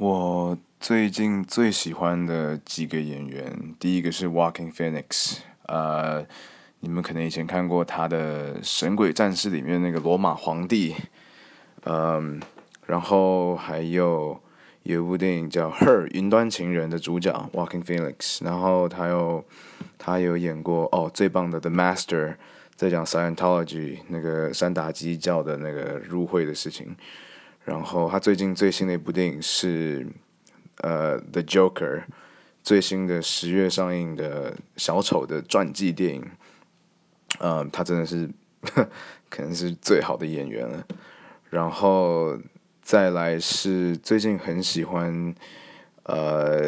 我最近最喜欢的几个演员，第一个是 Walking Phoenix，呃，你们可能以前看过他的《神鬼战士》里面那个罗马皇帝，嗯，然后还有有一部电影叫《Her》云端情人的主角 Walking Phoenix，然后他有他有演过哦最棒的 The Master，在讲 Scientology 那个三打基教的那个入会的事情。然后他最近最新的一部电影是，呃，《The Joker》，最新的十月上映的小丑的传记电影。嗯，他真的是 可能是最好的演员了。然后再来是最近很喜欢，呃，